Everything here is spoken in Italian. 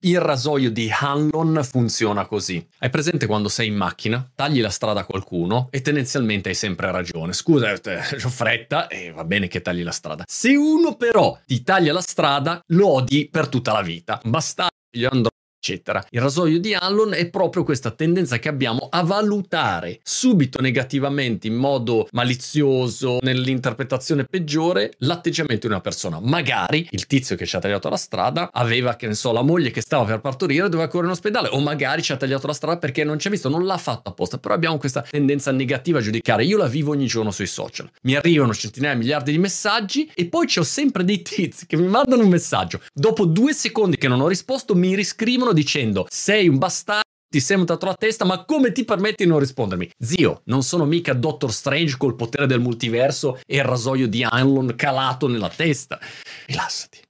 Il rasoio di Hanlon funziona così. Hai presente quando sei in macchina, tagli la strada a qualcuno e tendenzialmente hai sempre ragione. Scusa, eh, ho fretta e va bene che tagli la strada. Se uno però ti taglia la strada, lo odi per tutta la vita. Basta, gli andrò eccetera. Il rasoio di Allon è proprio questa tendenza che abbiamo a valutare subito negativamente in modo malizioso, nell'interpretazione peggiore, l'atteggiamento di una persona. Magari il tizio che ci ha tagliato la strada aveva, che ne so, la moglie che stava per partorire e doveva correre in ospedale, o magari ci ha tagliato la strada perché non ci ha visto, non l'ha fatto apposta. Però abbiamo questa tendenza negativa a giudicare. Io la vivo ogni giorno sui social. Mi arrivano centinaia, miliardi di messaggi e poi c'ho sempre dei tizi che mi mandano un messaggio. Dopo due secondi che non ho risposto, mi riscrivono telefono dicendo sei un bastardo ti sei montato la testa, ma come ti permetti di non rispondermi? Zio, non sono mica Doctor Strange col potere del multiverso e il rasoio di Einlon calato nella testa. Rilassati.